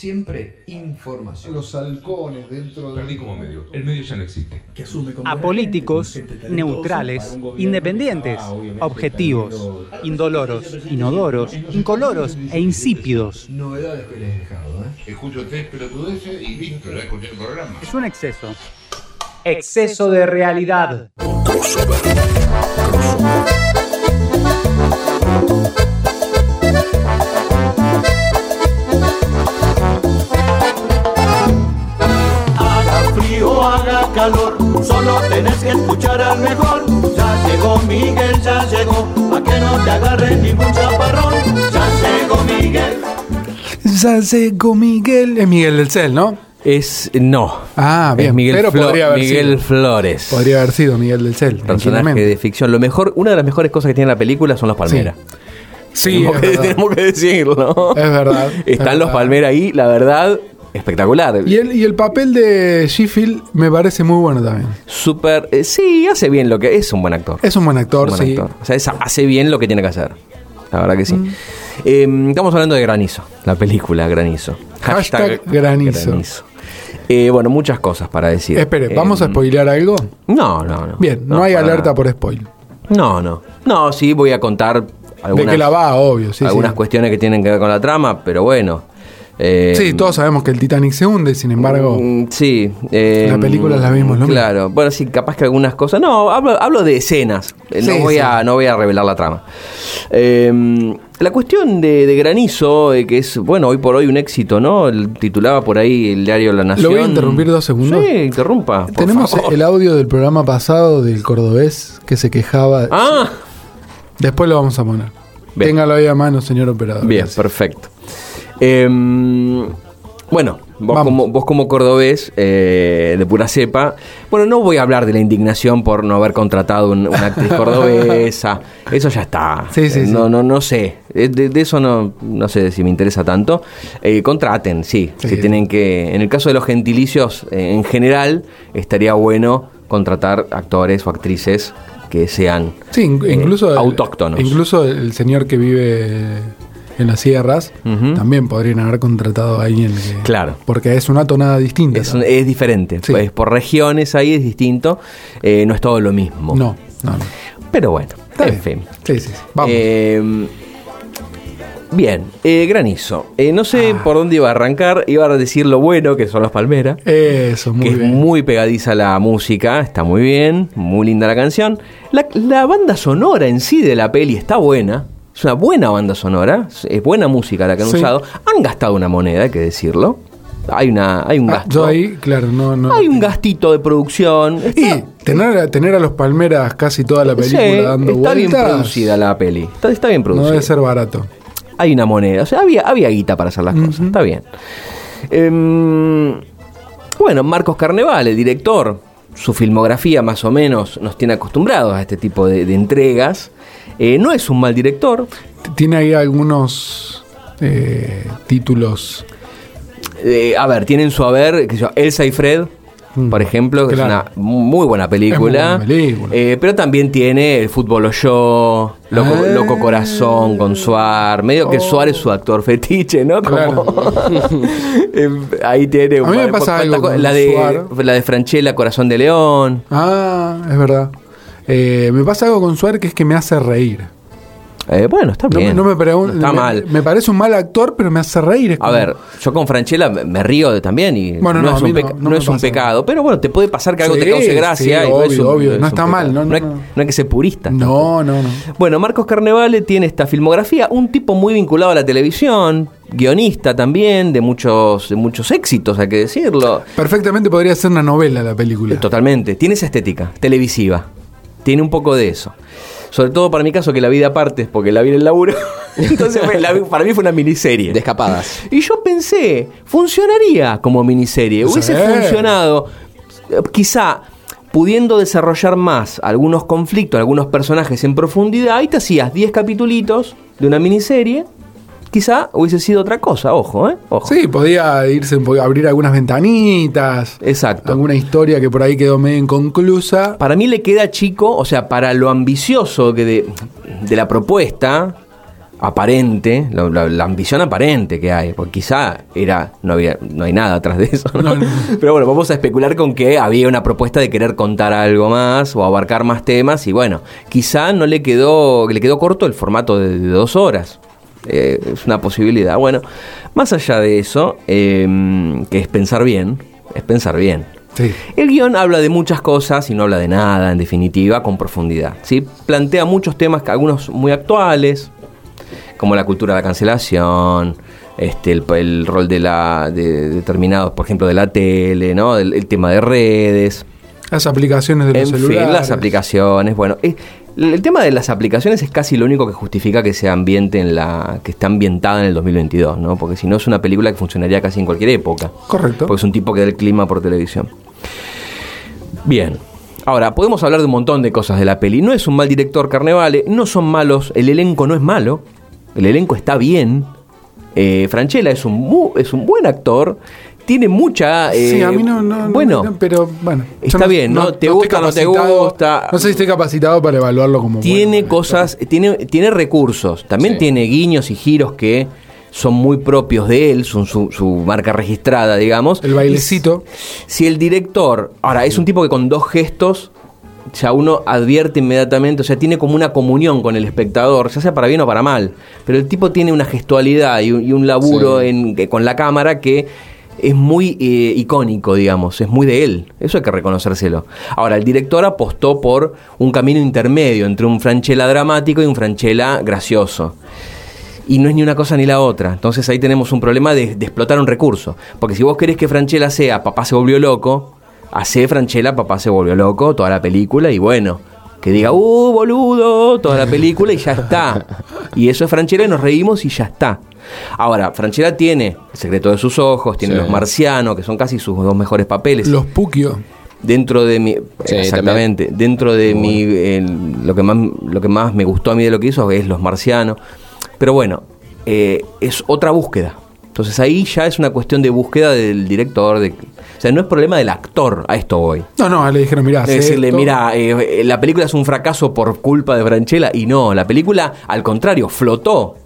siempre información. Los halcones dentro de... Perdí como medio. El medio ya no existe. Apolíticos, neutrales, independientes, objetivos, indoloros, inodoros, incoloros e insípidos. Novedades que les he dejado, ¿eh? Escucho tres pelotudeces y listo, ya escuché el programa. Es un exceso. Exceso de realidad. Haga tenés que escuchar al mejor. Ya llegó Miguel, ya llegó, a que no te agarre ningún chaparrón. Ya llegó Miguel. Ya llegó Miguel. Es Miguel del Cel, ¿no? Es. No. Ah, bien. Es Miguel, pero Flo- podría haber Miguel sido. Flores. Podría haber sido Miguel del Cel. Personaje de ficción. Lo mejor, una de las mejores cosas que tiene la película son los palmeras. Sí, tenemos, es que, tenemos que decirlo. Es verdad, es Están los verdad. palmeras ahí, la verdad, espectacular. Y el, y el papel de Sheffield me parece muy bueno también. Súper. eh, sí, hace bien lo que. Es un buen actor. Es un buen actor, Un buen sí. actor. O sea, es- hace bien lo que tiene que hacer. La verdad que sí. Mm. Eh, estamos hablando de Granizo, la película Granizo. Hashtag Granizo. Eh, bueno, muchas cosas para decir. Espere, ¿vamos a Eh, spoilear algo? No, no, no. Bien, no, hay alerta nada. por spoil. No, no. No, sí, voy a contar algunas, de que la va, obvio, sí. algunas sí. cuestiones que tienen que ver con la trama, pero bueno. Eh, Sí, todos sabemos que el Titanic se hunde, sin embargo. Mm, Sí. eh, La película la vimos, lo Claro. Bueno, sí, capaz que algunas cosas. No, hablo, hablo de escenas. Eh, no, voy sí. A, no voy a revelar la trama. Eh, la cuestión de, de Granizo, eh, que es, bueno, hoy por hoy un éxito, ¿no? El- titulaba por ahí el diario La Nación. ¿Lo voy a interrumpir dos segundos? Sí, interrumpa. por Tenemos favor. el audio del programa pasado del cordobés que se quejaba. Ah, Después lo vamos a poner. Bien. Téngalo ahí a mano, señor operador. Bien, Gracias. perfecto. Em, bueno, vos como, vos como cordobés eh, de pura cepa, bueno, no voy a hablar de la indignación por no haber contratado un- una actriz cordobesa, eso ya está. Sí, sí, Eh, sí. no, no, no sé, Eh, de, de eso no, no sé si me interesa tanto. Eh, contraten, sí, tienen que, en el caso de los gentilicios eh, en general, estaría bueno contratar actores o actrices que sean Sí, incluso. autóctonos. Incluso el señor que vive en las sierras también podrían haber contratado a alguien que. Claro. Porque es una tonada distinta. Es, es diferente. Sí. Pues por regiones ahí es distinto. eh, no es todo lo mismo. No, no, no. Pero bueno, Está en bien. fin. Sí, sí, sí. Vamos. Eh, bien, eh, granizo. Eh, no sé Ah. por dónde iba a arrancar. Iba a decir lo bueno que son los Palmeras. Eso, muy que bien. es muy pegadiza la música, está muy bien, muy linda la canción. La, la banda sonora en sí de la peli está buena. Es una buena banda sonora, es buena música la que han Sí. usado. Han gastado una moneda, hay que decirlo. Hay, una, hay un Ah, gasto. yo ahí, claro, no. no Hay un gastito de producción. Está, Y tener, a- tener a los Palmeras casi toda la película Sí, dando está bien vueltas. producida la peli. Está, está bien No producida. debe ser barato. Hay una moneda. O sea, había, había guita para hacer las cosas. Está bien. Em, bueno, Marcos Carneval, el director, su filmografía más o menos nos tiene acostumbrados a este tipo de, de entregas. Eh, no es un mal director. Tiene ahí algunos eh, títulos. Eh, a ver, tienen su haber, Elsa y Fred, Mm, por ejemplo, que claro. es una muy buena película. Es muy buena película. Eh, pero también tiene el fútbol o yo, Loco, Ah. Loco Corazón con Suar. Medio que. Suar es su actor fetiche, ¿no? Como- Eh, ahí tiene. A mí me pasa algo con la de Suar. La de Franchella, Corazón de León. Ah, es verdad. Eh, me pasa algo con Suárez que es que me hace reír. Eh, bueno, está No, bien. no me pregun- Está me- mal. Me parece un mal actor, pero me hace reír. A ver, yo con Franchella me río de también y Bueno, no, no, es un, no- peca- no no es un pecado, pero bueno, te puede pasar que algo te cause gracia. sí, y no es obvio, un- obvio, no está mal, no, hay, no, no. no hay que ser purista. No, no, no. Bueno, Marcos Carnevale tiene esta filmografía, un tipo muy vinculado a la televisión, guionista también, de muchos, de muchos éxitos, hay que decirlo. Perfectamente podría ser una novela la película. Totalmente, tiene esa estética, televisiva. Tiene un poco de eso. Sobre todo para mi caso, que la vida aparte, porque la vi en el laburo. Entonces, fue- la vi- para mí fue una miniserie. De escapadas. Y yo pensé, funcionaría como miniserie. Sí. Hubiese funcionado, quizá pudiendo desarrollar más algunos conflictos, algunos personajes en profundidad, y te hacías 10 capitulitos de una miniserie. Quizá hubiese sido otra cosa, ojo, ¿eh? Ojo. Sí, podía irse, podía abrir algunas ventanitas. Exacto. Alguna historia que por ahí quedó medio inconclusa. Para mí le queda chico, o sea, para lo ambicioso que de, de la propuesta, aparente, la, la- la ambición aparente que hay, porque quizá era, no había, no hay nada atrás de eso, ¿no? No, no. Pero bueno, vamos a especular con que había una propuesta de querer contar algo más o abarcar más temas y bueno, quizá no le quedó, le quedó corto el formato de, de dos horas. Eh, es una posibilidad. Bueno, más allá de eso, eh, que es pensar bien, es pensar bien. Sí. El guion habla de muchas cosas y no habla de nada, en definitiva, con profundidad. ¿sí? Plantea muchos temas, algunos muy actuales, como la cultura de la cancelación, este, el, el rol de la de determinados, por ejemplo, de la tele, ¿no? el, el tema de redes, Las aplicaciones de los en celulares. fin, las aplicaciones. Bueno, el tema de las aplicaciones es casi lo único que justifica que se ambiente en la que está ambientada en el 2022, ¿no? Porque si no es una película que funcionaría casi en cualquier época. Correcto. Porque es un tipo que da el clima por televisión. Bien. Ahora, podemos hablar de un montón de cosas de la peli. No es un mal director Carnevale, no son malos, el elenco no es malo, el elenco está bien. Eh, Franchella es un, es un buen actor, tiene mucha... sí, eh, a mí no, no, no bueno, pero bueno. está bien, ¿no? Te gusta, no te gusta. No sé si estoy capacitado para evaluarlo como tiene bueno, cosas, tiene, tiene recursos, también Sí. tiene guiños y giros que son muy propios de él, son su, su marca registrada, digamos. El bailecito. Si el director, ahora es un tipo que con dos gestos ya uno advierte inmediatamente, o sea, tiene como una comunión con el espectador, ya sea para bien o para mal, pero el tipo tiene una gestualidad y un, y un laburo Sí. en, que- con la cámara que es muy eh, icónico, digamos, es muy de él, eso hay que reconocérselo. Ahora, el director apostó por un camino intermedio entre un Franchella dramático y un Franchella gracioso. Y no es ni una cosa ni la otra. Entonces ahí tenemos un problema de, de explotar un recurso. Porque si vos querés que Franchella sea papá se volvió loco, hace Franchella papá se volvió loco toda la película y bueno, que diga, uh, boludo, toda la película y ya está. Y eso es Franchella y nos reímos y ya está. Ahora, Franchella tiene El secreto de sus ojos, tiene Sí. Los Marcianos, que son casi sus dos mejores papeles. Los Pukio. dentro de mi Sí, exactamente dentro de mi el- lo que más lo que más me gustó a mí de lo que hizo es los marcianos. Pero bueno eh, es otra búsqueda. Entonces ahí ya es una cuestión de búsqueda del director de o sea no es problema del actor a esto voy. No, no, le dijeron, mirá, decirle, esto. mira, eh, la película es un fracaso por culpa de Franchella y no, la película al contrario flotó,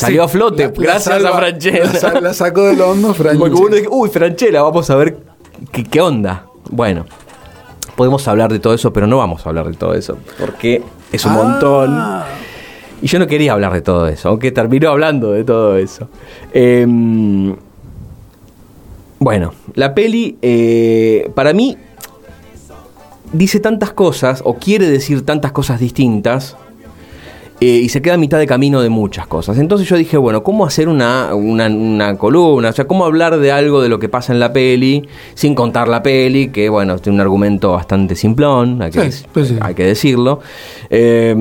salió a flote la- la gracias salva- a Franchella. La, la sacó del hondo, Franchella. Porque uno dice, uy, Franchella, vamos a ver qué, qué onda. Bueno, podemos hablar de todo eso, pero no vamos a hablar de todo eso, porque es un Ah. montón. Y yo no quería hablar de todo eso, aunque terminó hablando de todo eso. Em, bueno, la peli, eh, para mí, dice tantas cosas, o quiere decir tantas cosas distintas, eh, y se queda a mitad de camino de muchas cosas. Entonces yo dije, bueno, ¿cómo hacer una, una, una columna? O sea, ¿cómo hablar de algo de lo que pasa en la peli sin contar la peli? Que, bueno, tiene un argumento bastante simplón, hay que, Sí, pues sí. hay que decirlo. Eh,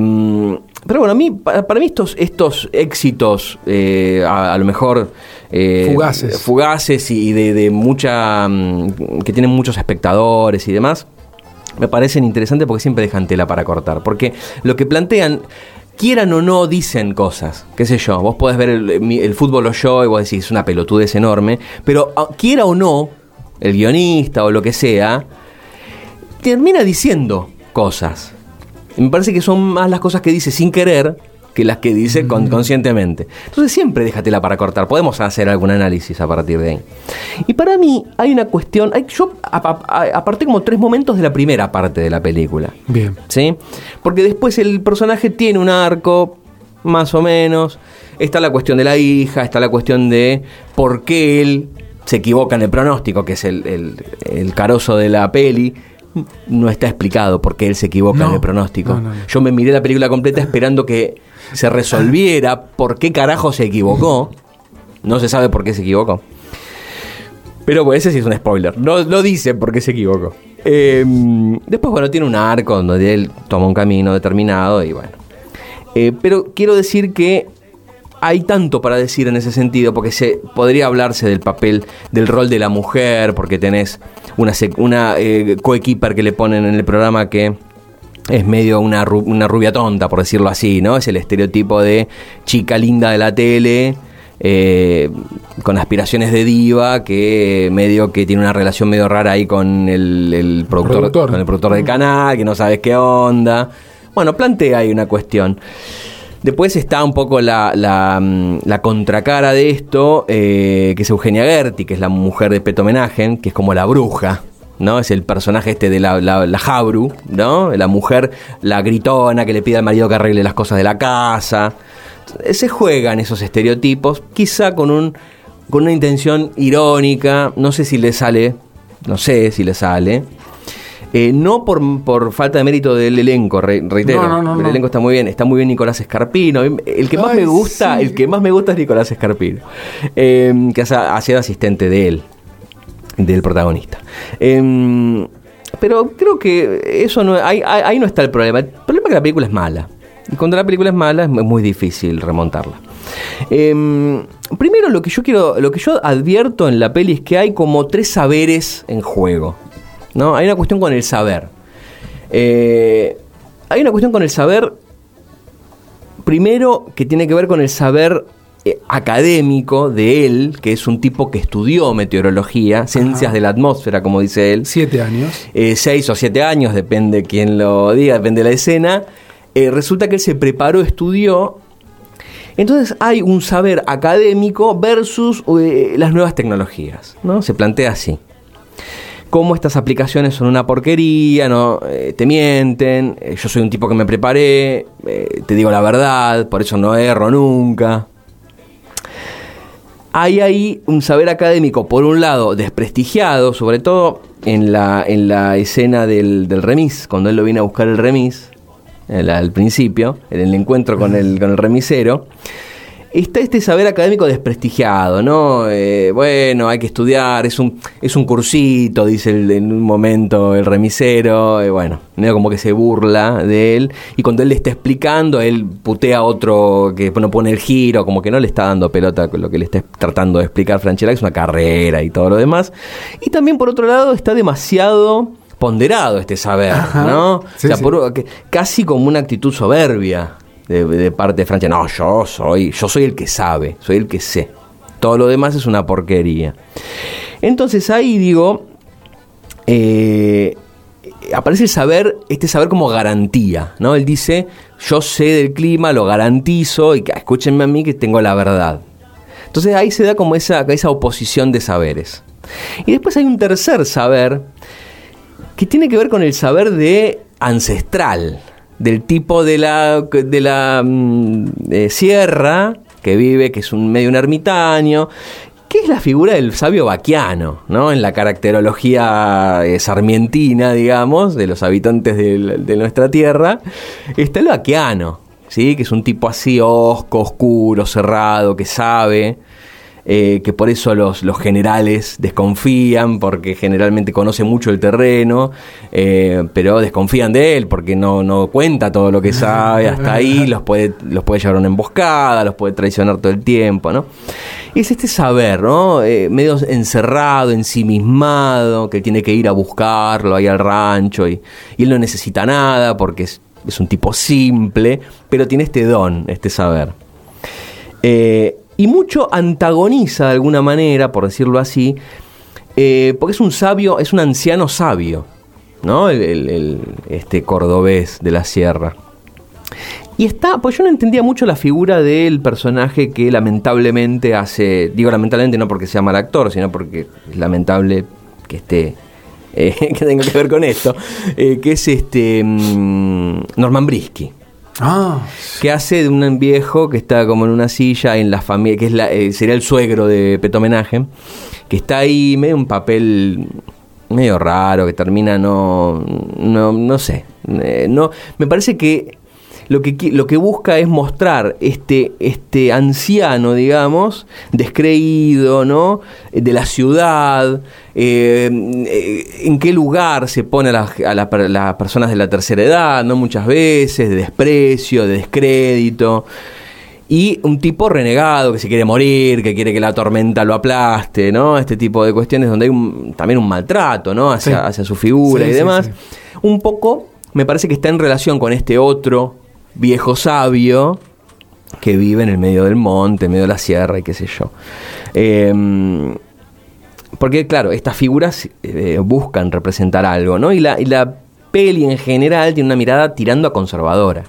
pero bueno, a mí, para, para mí estos, estos éxitos, eh, a, a lo mejor... eh, Fugaces. Fugaces y de, de mucha... mm, que tienen muchos espectadores y demás me parecen interesantes porque siempre dejan tela para cortar. Porque lo que plantean, quieran o no, dicen cosas. Qué sé yo, vos podés ver el, el fútbol o yo y vos decís, es una pelotudez enorme. Pero ah, quiera o no, el guionista o lo que sea, termina diciendo cosas. Me parece que son más las cosas que dice sin querer que las que dice con- conscientemente. Entonces siempre déjatela para cortar. Podemos hacer algún análisis a partir de ahí. Y para mí hay una cuestión... hay- yo aparté como tres momentos de la primera parte de la película. Bien. ¿Sí? Porque después el personaje tiene un arco, más o menos. Está la cuestión de la hija, está la cuestión de por qué él se equivoca en el pronóstico, que es el, el, el carozo de la peli. No está explicado por qué él se equivoca No, en el pronóstico. no, no, no. Yo me miré la película completa esperando que se resolviera por qué carajo se equivocó. No se sabe por qué se equivocó. Pero bueno, ese sí es un spoiler. No lo dice porque se equivocó. Eh, después, bueno, tiene un arco donde él toma un camino determinado y bueno. Eh, pero quiero decir que hay tanto para decir en ese sentido, porque se podría hablarse del papel, del rol de la mujer, porque tenés una, una eh, coequiper que le ponen en el programa que es medio una, ru- una rubia tonta, por decirlo así, ¿no? Es el estereotipo de chica linda de la tele, eh, con aspiraciones de diva, que medio que tiene una relación medio rara ahí con el, el productor, Productor. con el productor del canal, que no sabes qué onda. Bueno, plantea ahí una cuestión. Después está un poco la, la, mm, la contracara de esto, eh, que es Eugenia Gerti, que es la mujer de Petomenagen, que es como la bruja, ¿no? Es el personaje este de la, la, la Jabru, ¿no? La mujer, la gritona que le pide al marido que arregle las cosas de la casa. Se juegan esos estereotipos, quizá con, un, con una intención irónica, no sé si le sale, no sé si le sale. Eh, no por, por falta de mérito del elenco, re- reitero. No, no, no, el elenco está muy bien, está muy bien Nicolás Escarpino. El que más Ay, me gusta, sí. el que más me gusta es Nicolás Escarpino. eh, que ha sido asistente de él, del protagonista. Eh, pero creo que eso no, ahí, no está el problema. El problema es que la película es mala. Y cuando la película es mala es mu- muy difícil remontarla. Eh, primero lo que yo quiero, lo que yo advierto en la peli es que hay como tres saberes en juego. ¿no? Hay una cuestión con el saber. Eh, hay una cuestión con el saber, primero, que tiene que ver con el saber académico de él, que es un tipo que estudió meteorología, ciencias de la atmósfera, como dice él. Siete años. Eh, seis o siete años, depende quién lo diga, depende de la escena. Eh, resulta que él se preparó, estudió. Entonces hay un saber académico versus eh, las nuevas tecnologías, ¿no? Se plantea así. Cómo estas aplicaciones son una porquería, no Eh, te mienten, eh, yo soy un tipo que me preparé, eh, te digo la verdad, por eso no erro nunca. Hay ahí un saber académico, por un lado, desprestigiado, sobre todo en la, en la escena del, del remis, cuando él lo viene a buscar el remis, el- al principio, en el encuentro con el, con el remisero. Está este saber académico desprestigiado, ¿no? Eh, bueno, hay que estudiar, es un, es un cursito, dice el- en un momento el remisero, eh, bueno, medio como que se burla de él, y cuando él le está explicando, él putea a otro que no pone el giro, como que no le está dando pelota con lo que le está tratando de explicar Franchella, que es una carrera y todo lo demás. Y también por otro lado está demasiado ponderado este saber, Ajá. ¿no? Sí, o sea, sí. por- que- casi como una actitud soberbia de, parte de Francia. No, yo soy, yo soy el que sabe, soy el que sé. Todo lo demás es una porquería. Entonces ahí digo, eh, aparece el saber, este saber como garantía, ¿no? Él dice, yo sé del clima, lo garantizo y escúchenme a mí que tengo la verdad. Entonces ahí se da como esa, esa oposición de saberes. Y después hay un tercer saber que tiene que ver con el saber de ancestral, del tipo de la, de la mm, eh, sierra que vive, que es un medio un ermitaño, que es la figura del sabio vaquiano, ¿no? En la caracterología eh, sarmientina, digamos, de los habitantes de, nuestra tierra, está el vaquiano, ¿sí? Que es un tipo así osco, oscuro, cerrado, que sabe, eh, que por eso los, los generales desconfían, porque generalmente conoce mucho el terreno, eh, pero desconfían de él porque no, no cuenta todo lo que sabe, hasta ahí los puede, los puede llevar a una emboscada, los puede traicionar todo el tiempo, ¿no? Y es este saber, ¿no? Eh, medio encerrado, ensimismado, que tiene que ir a buscarlo ahí al rancho y, y él no necesita nada porque es, es un tipo simple, pero tiene este don, este saber. Eh, y mucho antagoniza de alguna manera, por decirlo así, eh, porque es un sabio, es un anciano sabio, ¿no? El, este cordobés de la sierra. Y está, pues yo no entendía mucho la figura del personaje que lamentablemente hace, digo lamentablemente no porque sea mal actor, sino porque es lamentable que esté, eh, que tenga que ver con esto, eh, que es este mm, Norman Brisky Ah, que hace de un viejo que está como en una silla en la familia, que es la, eh, sería el suegro de Peto Homenaje, que está ahí medio un papel medio raro, que termina no, no, no sé, eh, no, me parece que lo que, lo que busca es mostrar este, este anciano, digamos, descreído, ¿no? Eh, De la ciudad, eh, eh, en qué lugar se pone a, las- a la per- las personas de la tercera edad, ¿no? Muchas veces, de desprecio, de descrédito. Y un tipo renegado que se quiere morir, que quiere que la tormenta lo aplaste, ¿no? Este tipo de cuestiones donde hay un- también un maltrato, ¿no? Hacia, Sí. hacia su figura Sí, y demás. sí. Un poco me parece que está en relación con este otro viejo sabio que vive en el medio del monte, en medio de la sierra y qué sé yo. Eh, porque, claro, estas figuras eh, buscan representar algo, ¿no? Y la, y la peli en general tiene una mirada tirando a conservadora.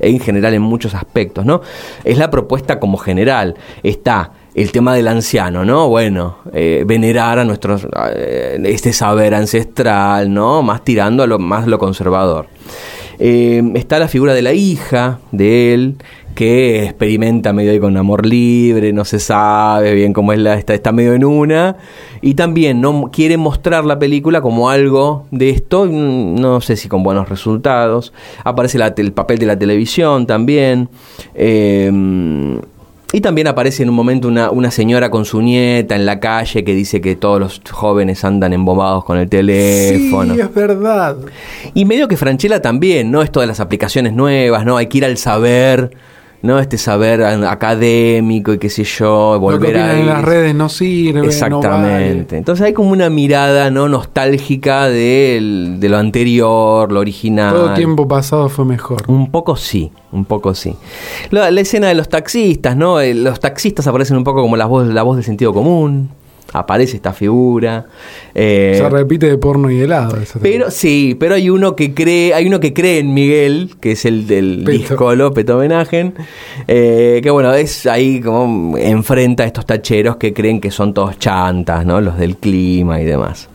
en general en muchos aspectos, ¿no? Es la propuesta como general. Está el tema del anciano, ¿no? Bueno, eh, venerar a nuestros eh, este saber ancestral, ¿no? Más tirando a lo más lo conservador. Eh, está la figura de la hija de él, que experimenta medio ahí con amor libre, no se sabe bien cómo es la, está, está medio en una, y también no quiere mostrar la película como algo de esto, no sé si con buenos resultados. Aparece la- el papel de la televisión también. eh, y también aparece en un momento una, una señora con su nieta en la calle que dice que todos los jóvenes andan embombados con el teléfono. Sí, es verdad. Y medio que Franchella también, ¿no? Esto de las aplicaciones nuevas, ¿no? Hay que ir al saber, ¿no? Este saber académico y qué sé yo, Lo que volver a en las redes no sirve. Exactamente. Entonces hay como una mirada, ¿no? Nostálgica del- de lo anterior, lo original. Todo tiempo pasado fue mejor. Un poco sí, un poco sí. La, la escena de los taxistas, ¿no? Eh, Los taxistas aparecen un poco como la voz, la voz del sentido común. Aparece esta figura. Eh, Se repite de porno y helado. pero sí, pero hay uno que cree, hay uno que cree en Miguel, que es el del Peto. disco López Homenaje, eh, que bueno, es ahí como enfrenta a estos tacheros que creen que son todos chantas, ¿no? Los del clima y demás.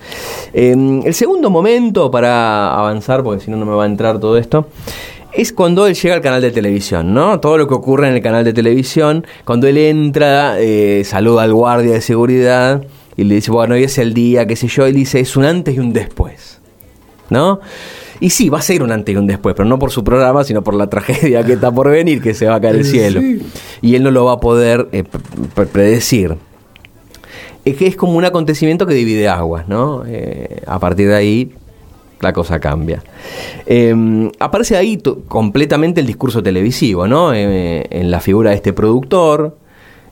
Eh, el segundo momento para avanzar, porque si no no me va a entrar todo esto. Es cuando él llega al canal de televisión, ¿no? Todo lo que ocurre en el canal de televisión. Cuando él entra, eh, saluda al guardia de seguridad y le dice, bueno, hoy es el día, qué sé yo. Y dice, es un antes y un después. ¿no? Y sí, va a ser un antes y un después, pero no por su programa, sino por la tragedia que está por venir, que se va a caer el cielo. sí. Y él no lo va a poder eh, pre- pre- predecir. Es que es como un acontecimiento que divide aguas, ¿no? Eh, a partir de ahí la cosa cambia. Eh, aparece ahí completamente el discurso televisivo, ¿no? Eh, en la figura de este productor,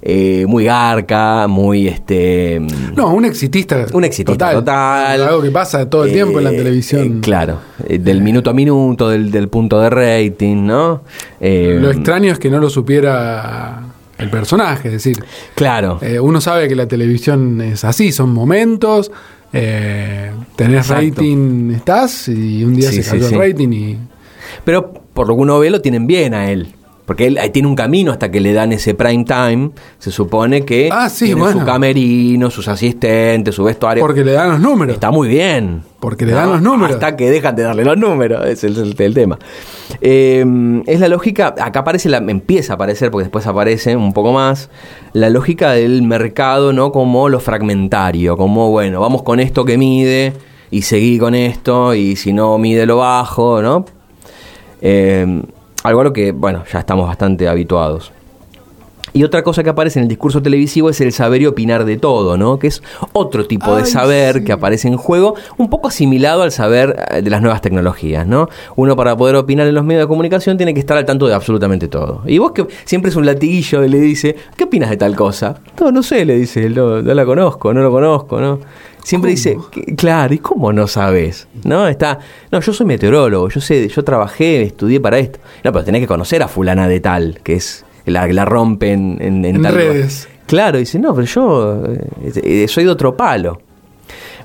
eh, muy garca, muy este... No, un exitista. Un exitista total. Algo que pasa todo el tiempo en la Eh, televisión. eh, claro, del minuto a minuto, del, del punto de rating, ¿no? Lo extraño es que no lo supiera el personaje. Es decir, Claro, eh, uno sabe que la televisión es así, son momentos. Eh, tenés Exacto. rating, estás, y un día Sí, se cayó sí. el rating y. pero por lo que uno ve lo tienen bien a él. Porque él ahí tiene un camino hasta que le dan ese prime time. Se supone que Ah, sí, tiene bueno. su camerino, sus asistentes, su vestuario. Porque le dan los números. Está muy bien. Porque le dan los números. Hasta que dejan de darle los números, es el, el tema. Eh, es la lógica, acá aparece, la, empieza a aparecer, porque después aparece un poco más, la lógica del mercado, ¿no? Como lo fragmentario, como, bueno, vamos con esto que mide y seguí con esto, y si no mide lo bajo, ¿no? Eh, algo a lo que, bueno, ya estamos bastante habituados. Y otra cosa que aparece en el discurso televisivo es el saber y opinar de todo, ¿no? Que es otro tipo de saber sí. que aparece en juego, un poco asimilado al saber eh, de las nuevas tecnologías, ¿no? Uno para poder opinar en los medios de comunicación tiene que estar al tanto de absolutamente todo. Y vos que siempre es un latiguillo y le dice, ¿qué opinas de tal cosa? No, no sé, le dice, no, no la conozco, no lo conozco, ¿no? Siempre dice, "¿Qué- claro, ¿y cómo no sabes? ¿No? Está, no, yo soy meteorólogo, yo sé, yo trabajé, estudié para esto. No, pero tenés que conocer a fulana de tal, que es la la rompe en, en, En tal redes. Claro, dice, no, pero yo eh, eh, soy de otro palo.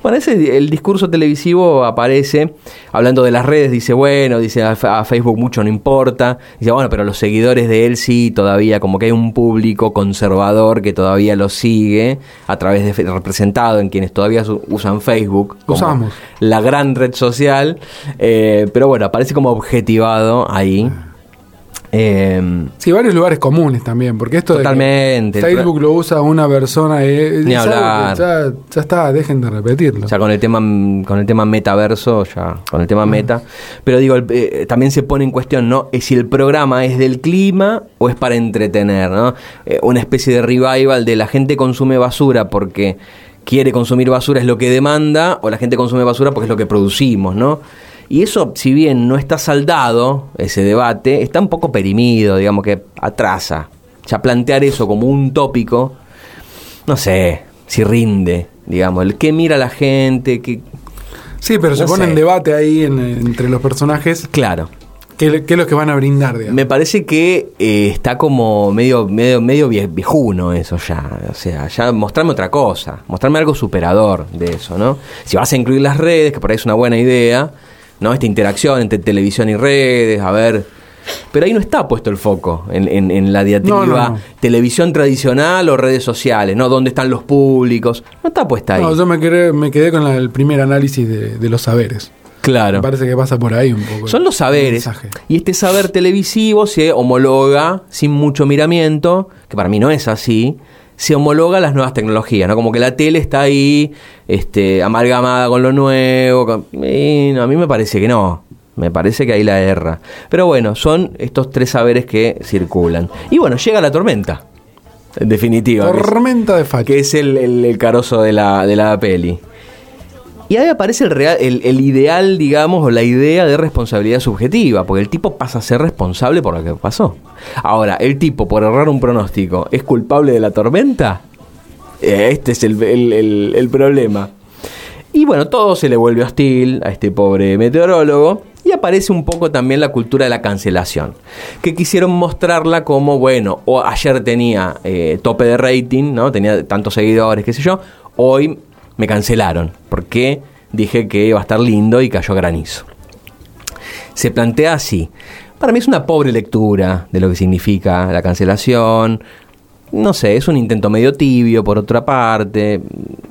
Bueno, ese, el discurso televisivo aparece hablando de las redes, dice, bueno, dice, a, a Facebook mucho no importa, dice, bueno, pero los seguidores de él sí, todavía, como que hay un público conservador que todavía lo sigue, a través de, representado en quienes todavía usan Facebook, como Usamos. la gran red social, eh, pero bueno, aparece como objetivado ahí. Eh, Sí, varios lugares comunes también, porque esto de que Totalmente. Facebook lo usa una persona y Ni algo que hablar. Ya, ya está, dejen de repetirlo. Ya con el tema con el tema metaverso, ya con el tema meta. Pero digo, el- eh, también se pone en cuestión, ¿no? Es si el programa es del clima o es para entretener, ¿no? Eh, una especie de revival de la gente consume basura porque quiere consumir basura es lo que demanda o la gente consume basura porque es lo que producimos, ¿no? Y eso, si bien no está saldado, ese debate, está un poco perimido, digamos que atrasa. Ya plantear eso como un tópico, no sé, si rinde, digamos, el qué mira la gente, que Sí, pero se pone en debate ahí en- entre los personajes claro. qué, qué es lo que van a brindar, digamos. Me parece que eh, está como medio, medio, medio vie- viejuno eso ya. O sea, ya mostrarme otra cosa, mostrarme algo superador de eso, ¿no? Si vas a incluir las redes, que por ahí es una buena idea, ¿no? Esta interacción entre televisión y redes, a ver Pero ahí no está puesto el foco en, en- en la diatriba No, no, no. televisión tradicional o redes sociales, ¿no? ¿Dónde están los públicos? No está puesta ahí. No, yo me quedé, me quedé con la- el primer análisis de, de los saberes. claro. Me parece que pasa por ahí un poco. Son los saberes. Y este saber televisivo se homologa sin mucho miramiento, que para mí no es así, se homologa a las nuevas tecnologías, ¿no? Como que la tele está ahí, este, amalgamada con lo nuevo. con- y no, a mí me parece que no. Me parece que ahí la erra. Pero bueno, son estos tres saberes que circulan. Y bueno, llega la tormenta. En definitiva. que es- Tormenta de que es el, el, el carozo de la, de la peli. Y ahí aparece el, real, el, ideal, digamos, o la idea de responsabilidad subjetiva, porque el tipo pasa a ser responsable por lo que pasó. Ahora, el tipo, por errar un pronóstico, ¿es culpable de la tormenta? Eh, Este es el problema. Y bueno, todo se le vuelve hostil a este pobre meteorólogo. Y aparece un poco también la cultura de la cancelación. Que quisieron mostrarla como, bueno, o ayer tenía eh, tope de rating, ¿no? Tenía tantos seguidores, qué sé yo. Hoy me cancelaron. Porque dije que iba a estar lindo y cayó granizo. Se plantea así. Para mí es una pobre lectura de lo que significa la cancelación. No sé, es un intento medio tibio por otra parte.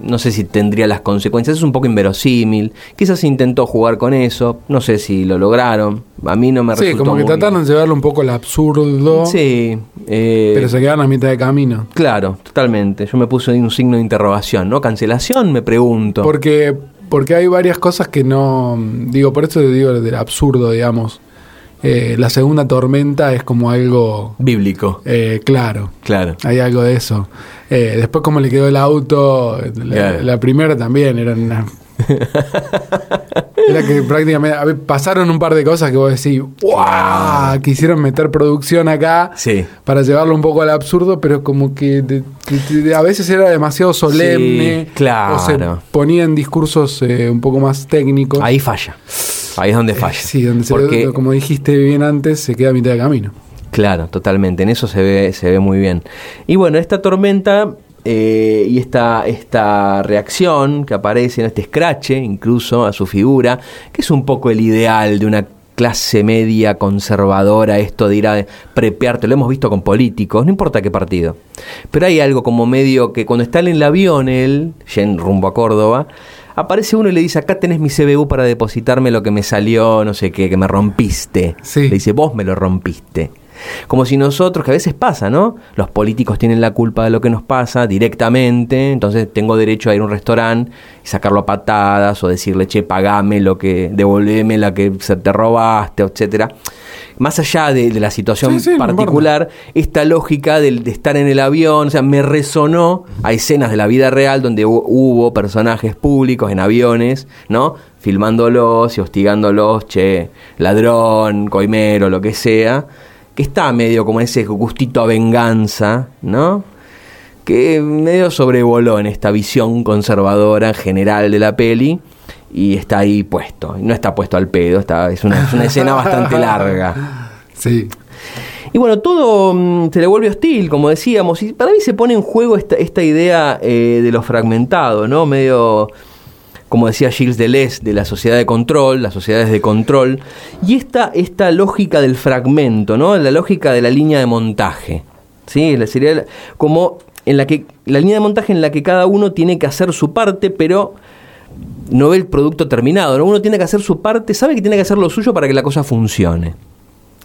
No sé si tendría las consecuencias. Es un poco inverosímil. Quizás intentó jugar con eso. No sé si lo lograron. A mí no me Sí, resultó como que muy- trataron de llevarlo un poco al absurdo, Sí. eh, pero se quedaron a mitad de camino. Claro, totalmente. Yo me puse ahí un signo de interrogación, ¿no? Cancelación, me pregunto. Porque, porque hay varias cosas que no. Digo, por eso te digo del absurdo, digamos. Eh, la segunda tormenta es como algo Bíblico, eh, claro. claro. Hay algo de eso. Eh, después, como le quedó el auto, la, Claro. la primera también era una. Era que prácticamente a ver, pasaron un par de cosas que vos decís, ¡wow! Quisieron meter producción acá Sí. para llevarlo un poco al absurdo, pero como que de- de- de- a veces era demasiado solemne. Sí, claro. O se ponía en discursos eh, un poco más técnicos. Ahí falla. Ahí es donde falla. Sí, donde se Porque, como dijiste bien antes, se queda a mitad de camino. Claro, totalmente. En eso se ve, se ve muy bien. Y bueno, esta tormenta eh, y esta, esta reacción que aparece en este escrache, incluso a su figura, que es un poco el ideal de una clase media conservadora, esto de ir a prepearte, lo hemos visto con políticos, no importa qué partido. Pero hay algo como medio que cuando está en el avión, él, ya en rumbo a Córdoba, aparece uno y le dice, acá tenés mi CBU para depositarme lo que me salió, no sé qué, que me rompiste. Sí. Le dice, vos me lo rompiste. Como si nosotros, que a veces pasa, ¿no? Los políticos tienen la culpa de lo que nos pasa directamente, entonces tengo derecho a ir a un restaurante y sacarlo a patadas o decirle, che, pagame lo que, devolveme la que se te robaste, etcétera. Más allá de, de la situación Sí, sí, no particular, esta lógica del- de, estar en el avión, o sea, me resonó a escenas de la vida real donde hu- hubo personajes públicos en aviones, ¿no? Filmándolos y hostigándolos, che, ladrón, coimero, lo que sea, está medio como ese gustito a venganza, ¿no? que medio sobrevoló en esta visión conservadora general de la peli y está ahí puesto. No está puesto al pedo, está, es, una, es una escena bastante larga. Sí. Y bueno, todo mm, se le vuelve hostil, como decíamos, y para mí se pone en juego esta, esta idea eh, de lo fragmentado, ¿no? Medio, como decía Gilles Deleuze, de la sociedad de control, las sociedades de control, y esta, esta lógica del fragmento, ¿no? La lógica de la línea de montaje, ¿sí? Sería como en la que, la línea de montaje en la que cada uno tiene que hacer su parte, pero no ve el producto terminado, ¿no? Uno tiene que hacer su parte, sabe que tiene que hacer lo suyo para que la cosa funcione.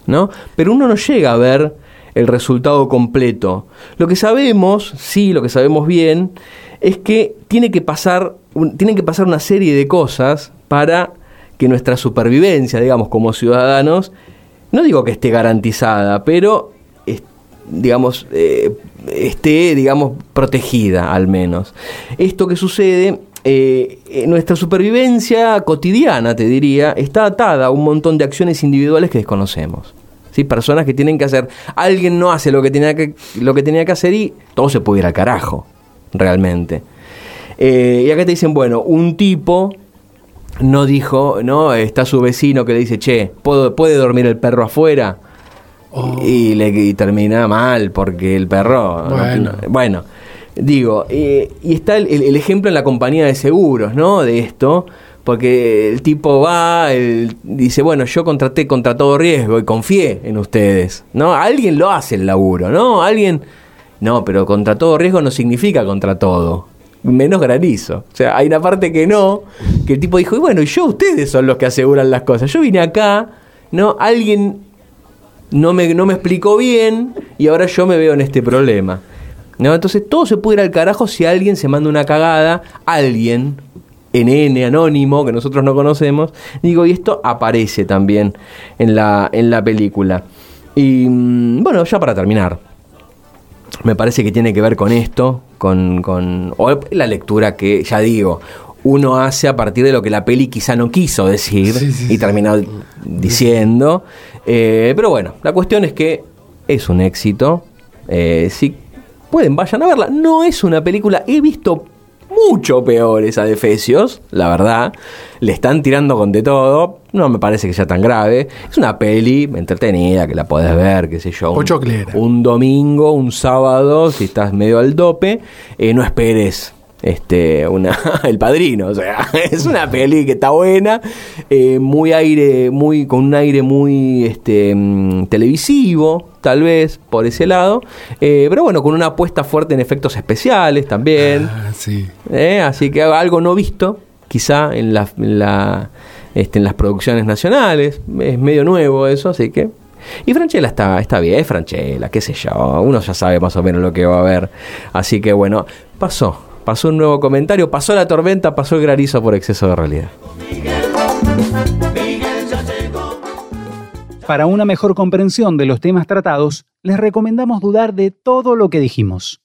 ¿no? Pero uno no llega a ver el resultado completo. Lo que sabemos, sí, lo que sabemos bien, es que tiene que pasar, que pasar una serie de cosas para que nuestra supervivencia, digamos, como ciudadanos, no digo que esté garantizada, pero digamos, eh, esté, digamos, protegida al menos. Esto que sucede, eh, nuestra supervivencia cotidiana, te diría, está atada a un montón de acciones individuales que desconocemos. ¿Sí? Personas que tienen que hacer, alguien no hace lo que tenía que, lo que, tenía que hacer y todo se puede ir al carajo, realmente. Eh, y acá te dicen, bueno, un tipo no dijo, ¿no? Está su vecino que le dice, che, ¿puedo, ¿puede dormir el perro afuera? Y, le, y termina mal porque el perro... no- Bueno. no- bueno, digo, eh, y está el, el- el ejemplo en la compañía de seguros, ¿no? De esto, Porque el tipo va, él dice, bueno, yo contraté contra todo riesgo y confié en ustedes, ¿no? Alguien lo hace el laburo, ¿no? Alguien... No, pero contra todo riesgo no significa contra todo. Menos granizo. O sea, hay una parte que no, que el tipo dijo, y bueno, yo, ustedes son los que aseguran las cosas. Yo vine acá, ¿no? Alguien no me, no me explicó bien y ahora yo me veo en este problema. ¿No? Entonces todo se puede ir al carajo si alguien se manda una cagada, alguien, NN anónimo, que nosotros no conocemos, digo, y esto aparece también en la, en la película. Y mm, bueno, ya para terminar, me parece que tiene que ver con esto, con, con o la lectura que, ya digo, uno hace a partir de lo que la peli quizá no quiso decir Sí, sí, y sí. terminó diciendo. Eh, pero bueno, la cuestión es que es un éxito. Eh, si pueden, vayan a verla. No es una película, he visto mucho peores a Defesios, la verdad. Le están tirando con de todo. No me parece que sea tan grave. Es una peli entretenida que la podés ver, qué sé yo. un- domingo, un sábado, si estás medio al dope, eh, no esperes este una el padrino o sea es una peli que está buena eh, muy aire muy con un aire muy este mm, televisivo tal vez por ese lado eh, pero bueno con una apuesta fuerte en efectos especiales también Ah, sí. ¿eh? así que algo no visto quizá en la, en la, este, en las producciones nacionales es medio nuevo eso así que y Franchella está, está bien, es Franchella, qué sé yo, uno ya sabe más o menos lo que va a ver. Así que bueno, pasó, pasó un nuevo comentario, pasó la tormenta, pasó el granizo por exceso de realidad. Para una mejor comprensión de los temas tratados, les recomendamos dudar de todo lo que dijimos.